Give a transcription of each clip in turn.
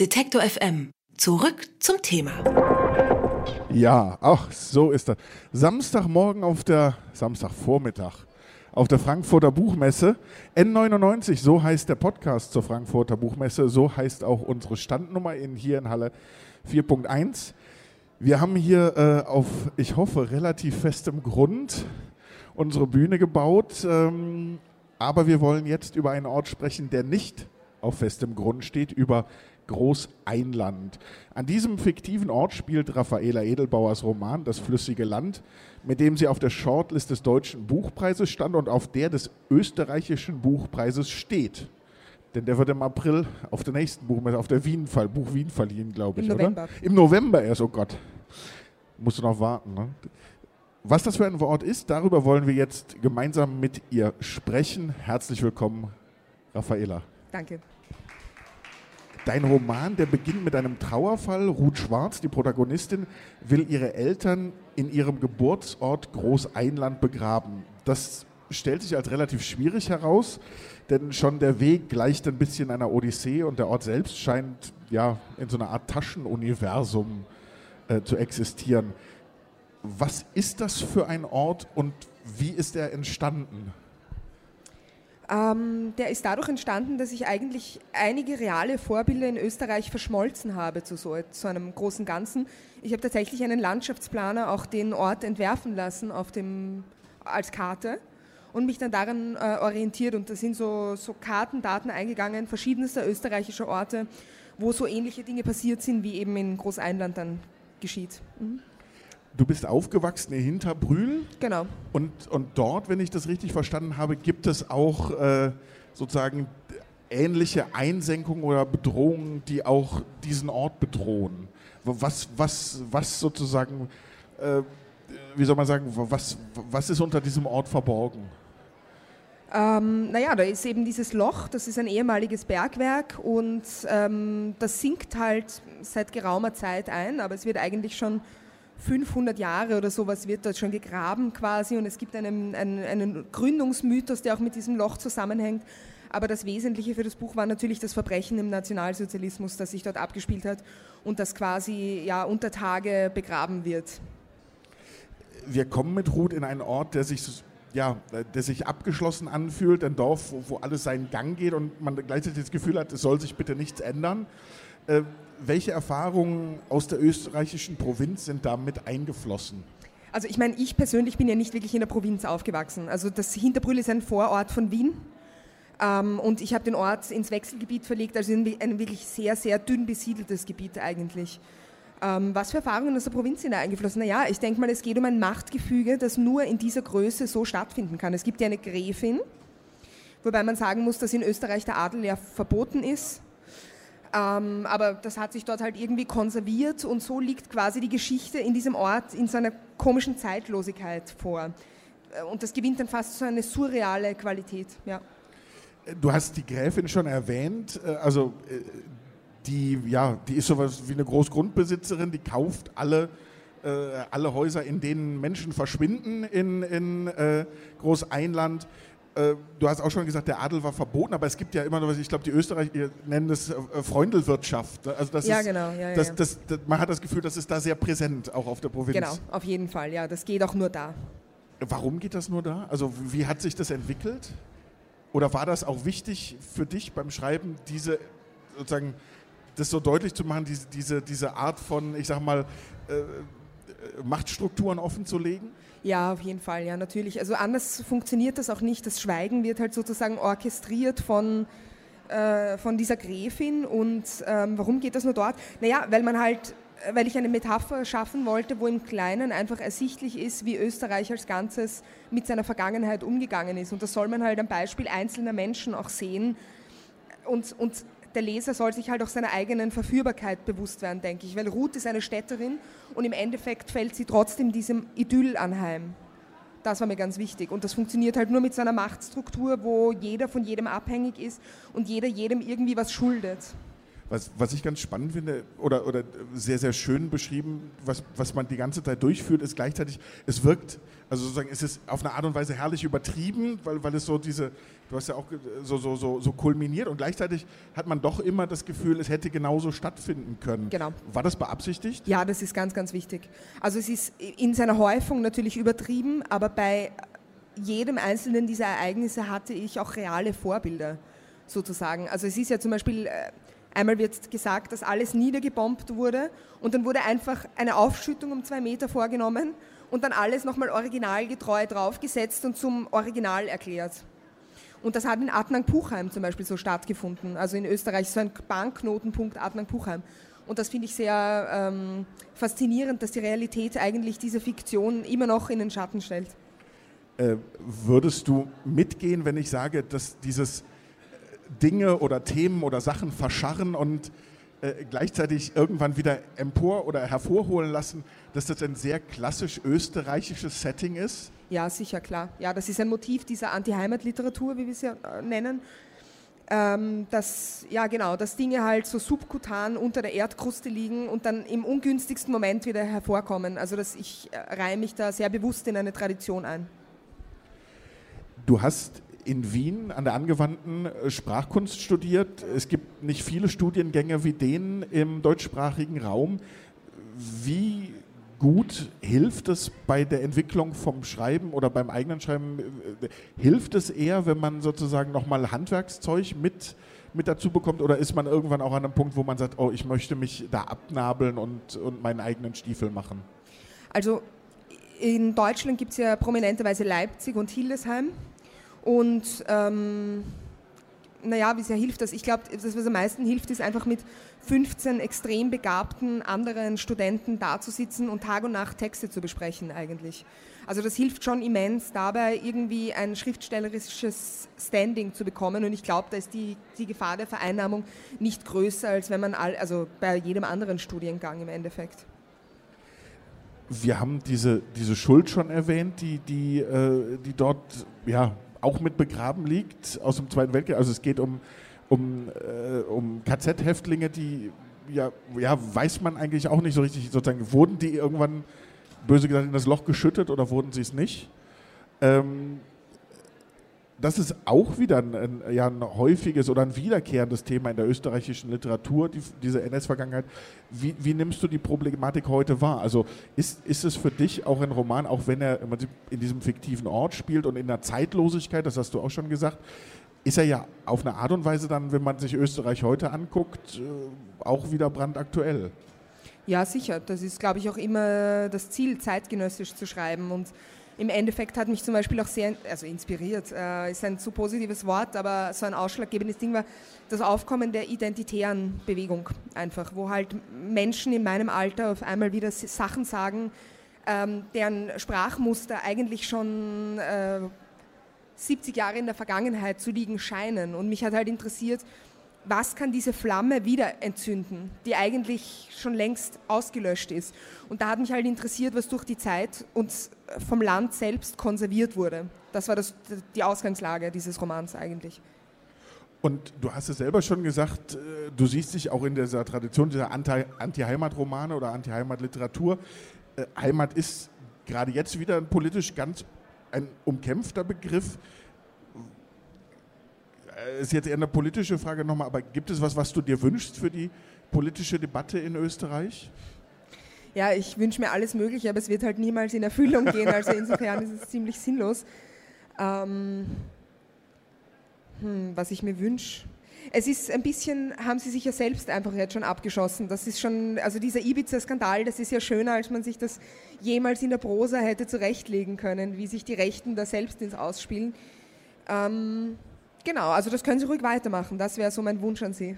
Detektor FM. Zurück zum Thema. Ja, ach, so ist das. Samstagmorgen auf der, Samstagvormittag auf der Frankfurter Buchmesse. N99, so heißt der Podcast zur Frankfurter Buchmesse, so heißt auch unsere Standnummer in, hier in Halle 4.1. Wir haben hier äh, auf, ich hoffe, relativ festem Grund unsere Bühne gebaut, ähm, aber wir wollen jetzt über einen Ort sprechen, der nicht auf festem Grund steht, über Großeinland. An diesem fiktiven Ort spielt Raffaela Edelbauers Roman Das flüssige Land, mit dem sie auf der Shortlist des Deutschen Buchpreises stand und auf der des österreichischen Buchpreises steht. Denn der wird im April auf der nächsten Buchmesse, auf der Wien, Buch Wien verliehen, glaube ich, Im November. oder? Im November erst, oh Gott. Musst du noch warten, ne? Was das für ein Wort ist, darüber wollen wir jetzt gemeinsam mit ihr sprechen. Herzlich willkommen, Raffaela. Danke. Dein Roman, der beginnt mit einem Trauerfall. Ruth Schwarz, die Protagonistin, will ihre Eltern in ihrem Geburtsort Großeinland begraben. Das stellt sich als relativ schwierig heraus, denn schon der Weg gleicht ein bisschen einer Odyssee und der Ort selbst scheint ja in so einer Art Taschenuniversum äh, zu existieren. Was ist das für ein Ort und wie ist er entstanden? Ähm, der ist dadurch entstanden, dass ich eigentlich einige reale Vorbilder in Österreich verschmolzen habe zu so zu einem großen Ganzen. Ich habe tatsächlich einen Landschaftsplaner auch den Ort entwerfen lassen auf dem, als Karte und mich dann daran äh, orientiert. Und da sind so, so Kartendaten eingegangen, verschiedenster österreichischer Orte, wo so ähnliche Dinge passiert sind, wie eben in Großeinland dann geschieht. Mhm. Du bist aufgewachsen in Hinterbrühl. Genau. Und, und dort, wenn ich das richtig verstanden habe, gibt es auch äh, sozusagen ähnliche Einsenkungen oder Bedrohungen, die auch diesen Ort bedrohen. Was, was, was sozusagen, äh, wie soll man sagen, was, was ist unter diesem Ort verborgen? Ähm, naja, da ist eben dieses Loch, das ist ein ehemaliges Bergwerk und ähm, das sinkt halt seit geraumer Zeit ein, aber es wird eigentlich schon 500 Jahre oder sowas wird dort schon gegraben quasi und es gibt einen, einen, einen Gründungsmythos, der auch mit diesem Loch zusammenhängt. Aber das Wesentliche für das Buch war natürlich das Verbrechen im Nationalsozialismus, das sich dort abgespielt hat und das quasi ja, unter Tage begraben wird. Wir kommen mit Ruth in einen Ort, der sich, ja, der sich abgeschlossen anfühlt, ein Dorf, wo, wo alles seinen Gang geht und man gleichzeitig das Gefühl hat, es soll sich bitte nichts ändern. Äh, welche Erfahrungen aus der österreichischen Provinz sind da mit eingeflossen? Also ich meine, ich persönlich bin ja nicht wirklich in der Provinz aufgewachsen. Also das Hinterbrühl ist ein Vorort von Wien. Ähm, und ich habe den Ort ins Wechselgebiet verlegt, also in ein wirklich sehr, sehr dünn besiedeltes Gebiet eigentlich. Ähm, was für Erfahrungen aus der Provinz sind da eingeflossen? Naja, ich denke mal, es geht um ein Machtgefüge, das nur in dieser Größe so stattfinden kann. Es gibt ja eine Gräfin, wobei man sagen muss, dass in Österreich der Adel ja verboten ist. Ähm, aber das hat sich dort halt irgendwie konserviert und so liegt quasi die Geschichte in diesem Ort in so einer komischen Zeitlosigkeit vor. Äh, und das gewinnt dann fast so eine surreale Qualität. Ja. Du hast die Gräfin schon erwähnt, äh, also äh, die, ja, die ist sowas wie eine Großgrundbesitzerin, die kauft alle, äh, alle Häuser, in denen Menschen verschwinden in, in äh, Großeinland. Äh, du hast auch schon gesagt, der Adel war verboten, aber es gibt ja immer noch, ich glaube, die Österreicher nennen das äh, Freundelwirtschaft. Also das ja, ist, genau. Ja, das, ja. das, das, man hat das Gefühl, das ist da sehr präsent, auch auf der Provinz. Genau, auf jeden Fall. Ja, das geht auch nur da. Warum geht das nur da? Also wie hat sich das entwickelt? Oder war das auch wichtig für dich beim Schreiben, diese sozusagen das so deutlich zu machen, diese, diese, diese Art von, ich sag mal, äh, Machtstrukturen offen zu legen? Ja, auf jeden Fall, ja, natürlich. Also anders funktioniert das auch nicht. Das Schweigen wird halt sozusagen orchestriert von, äh, von dieser Gräfin. Und ähm, warum geht das nur dort? Naja, weil man halt, weil ich eine Metapher schaffen wollte, wo im Kleinen einfach ersichtlich ist, wie Österreich als Ganzes mit seiner Vergangenheit umgegangen ist. Und das soll man halt am Beispiel einzelner Menschen auch sehen. Und, und der Leser soll sich halt auch seiner eigenen Verführbarkeit bewusst werden, denke ich. Weil Ruth ist eine Städterin und im Endeffekt fällt sie trotzdem diesem Idyll anheim. Das war mir ganz wichtig. Und das funktioniert halt nur mit so einer Machtstruktur, wo jeder von jedem abhängig ist und jeder jedem irgendwie was schuldet. Was, was ich ganz spannend finde oder, oder sehr, sehr schön beschrieben, was, was man die ganze Zeit durchführt, ist gleichzeitig, es wirkt, also sozusagen, es ist auf eine Art und Weise herrlich übertrieben, weil, weil es so diese, du hast ja auch so, so, so, so kulminiert und gleichzeitig hat man doch immer das Gefühl, es hätte genauso stattfinden können. Genau. War das beabsichtigt? Ja, das ist ganz, ganz wichtig. Also es ist in seiner Häufung natürlich übertrieben, aber bei jedem einzelnen dieser Ereignisse hatte ich auch reale Vorbilder sozusagen. Also es ist ja zum Beispiel, äh, einmal wird gesagt, dass alles niedergebombt wurde und dann wurde einfach eine Aufschüttung um zwei Meter vorgenommen und dann alles nochmal originalgetreu draufgesetzt und zum Original erklärt. Und das hat in Adnang-Puchheim zum Beispiel so stattgefunden, also in Österreich so ein Banknotenpunkt Adnang-Puchheim. Und das finde ich sehr ähm, faszinierend, dass die Realität eigentlich diese Fiktion immer noch in den Schatten stellt. Äh, würdest du mitgehen, wenn ich sage, dass dieses Dinge oder Themen oder Sachen verscharren und äh, gleichzeitig irgendwann wieder empor oder hervorholen lassen, dass das ein sehr klassisch österreichisches Setting ist? Ja, sicher, klar. Ja, das ist ein Motiv dieser Anti-Heimat-Literatur, wie wir sie äh, nennen. Ähm, dass, ja genau, dass Dinge halt so subkutan unter der Erdkruste liegen und dann im ungünstigsten Moment wieder hervorkommen. Also dass ich äh, reihe mich da sehr bewusst in eine Tradition ein. Du hast in Wien an der angewandten äh, Sprachkunst studiert. Es gibt nicht viele Studiengänge wie den im deutschsprachigen Raum. Wie gut hilft es bei der Entwicklung vom Schreiben oder beim eigenen Schreiben? Äh, hilft es eher, wenn man sozusagen nochmal Handwerkszeug mit, mit dazu bekommt? Oder ist man irgendwann auch an einem Punkt, wo man sagt, oh, ich möchte mich da abnabeln und, und meinen eigenen Stiefel machen? Also in Deutschland gibt es ja prominenterweise Leipzig und Hildesheim. Und ähm, naja, wie sehr hilft das? Ich glaube, das, was am meisten hilft, ist einfach mit 15 extrem begabten anderen Studenten dazusitzen und Tag und Nacht Texte zu besprechen eigentlich. Also das hilft schon immens dabei, irgendwie ein schriftstellerisches Standing zu bekommen und ich glaube, da ist die, die Gefahr der Vereinnahmung nicht größer, als wenn man, all, also bei jedem anderen Studiengang im Endeffekt. Wir haben diese, diese Schuld schon erwähnt, die, die, äh, die dort ja, auch mit begraben liegt aus dem Zweiten Weltkrieg. Also es geht um, um, äh, um KZ-Häftlinge, die, ja, ja, weiß man eigentlich auch nicht so richtig, sozusagen, wurden die irgendwann, böse gesagt, in das Loch geschüttet oder wurden sie es nicht? Ähm, das ist auch wieder ein, ein, ja, ein häufiges oder ein wiederkehrendes Thema in der österreichischen Literatur, die, diese NS-Vergangenheit. Wie, wie, nimmst du die Problematik heute wahr? Also ist, ist es für dich auch ein Roman, auch wenn er in diesem fiktiven Ort spielt und in der Zeitlosigkeit, das hast du auch schon gesagt, ist er ja auf eine Art und Weise dann, wenn man sich Österreich heute anguckt, äh, auch wieder brandaktuell. Ja, sicher. Das ist, glaube ich, auch immer das Ziel, zeitgenössisch zu schreiben und im Endeffekt hat mich zum Beispiel auch sehr, also inspiriert, äh, ist ein zu positives Wort, aber so ein ausschlaggebendes Ding war das Aufkommen der identitären Bewegung einfach, wo halt Menschen in meinem Alter auf einmal wieder Sachen sagen, ähm, deren Sprachmuster eigentlich schon äh, 70 Jahre in der Vergangenheit zu liegen scheinen. Und mich hat halt interessiert, was kann diese Flamme wieder entzünden, die eigentlich schon längst ausgelöscht ist. Und da hat mich halt interessiert, was durch die Zeit uns vom Land selbst konserviert wurde. Das war das, die Ausgangslage dieses Romans eigentlich. Und du hast es selber schon gesagt, äh, du siehst dich auch in dieser Tradition dieser Anti-Heimat-Romane oder Anti-Heimat-Literatur. Äh, Heimat ist gerade jetzt wieder politisch ganz ein umkämpfter Begriff. Äh, ist jetzt eher eine politische Frage nochmal, aber gibt es was, was du dir wünschst für die politische Debatte in Österreich? Ja, ich wünsche mir alles Mögliche, aber es wird halt niemals in Erfüllung gehen. Also insofern ist es ziemlich sinnlos. Ähm, hm, was ich mir wünsche. Es ist ein bisschen, haben sie sich ja selbst einfach jetzt schon abgeschossen. Das ist schon, also dieser Ibiza-Skandal, das ist ja schöner, als man sich das jemals in der Prosa hätte zurechtlegen können, wie sich die Rechten da selbst ins Ausspielen. Ähm, Genau, also das können Sie ruhig weitermachen. Das wäre so mein Wunsch an Sie.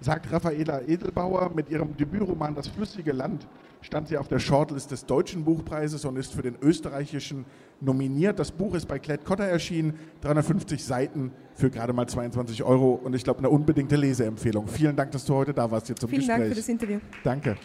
Sagt Raffaela Edelbauer, mit ihrem Debütroman Das flüssige Land stand sie auf der Shortlist des Deutschen Buchpreises und ist für den österreichischen nominiert. Das Buch ist bei Klett Cotta erschienen, 350 Seiten für gerade mal 22 Euro und ich glaube eine unbedingte Leseempfehlung. Vielen Dank, dass du heute da warst hier zum Vielen Gespräch. Vielen Dank für das Interview. Danke.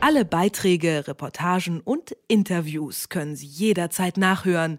Alle Beiträge, Reportagen und Interviews können Sie jederzeit nachhören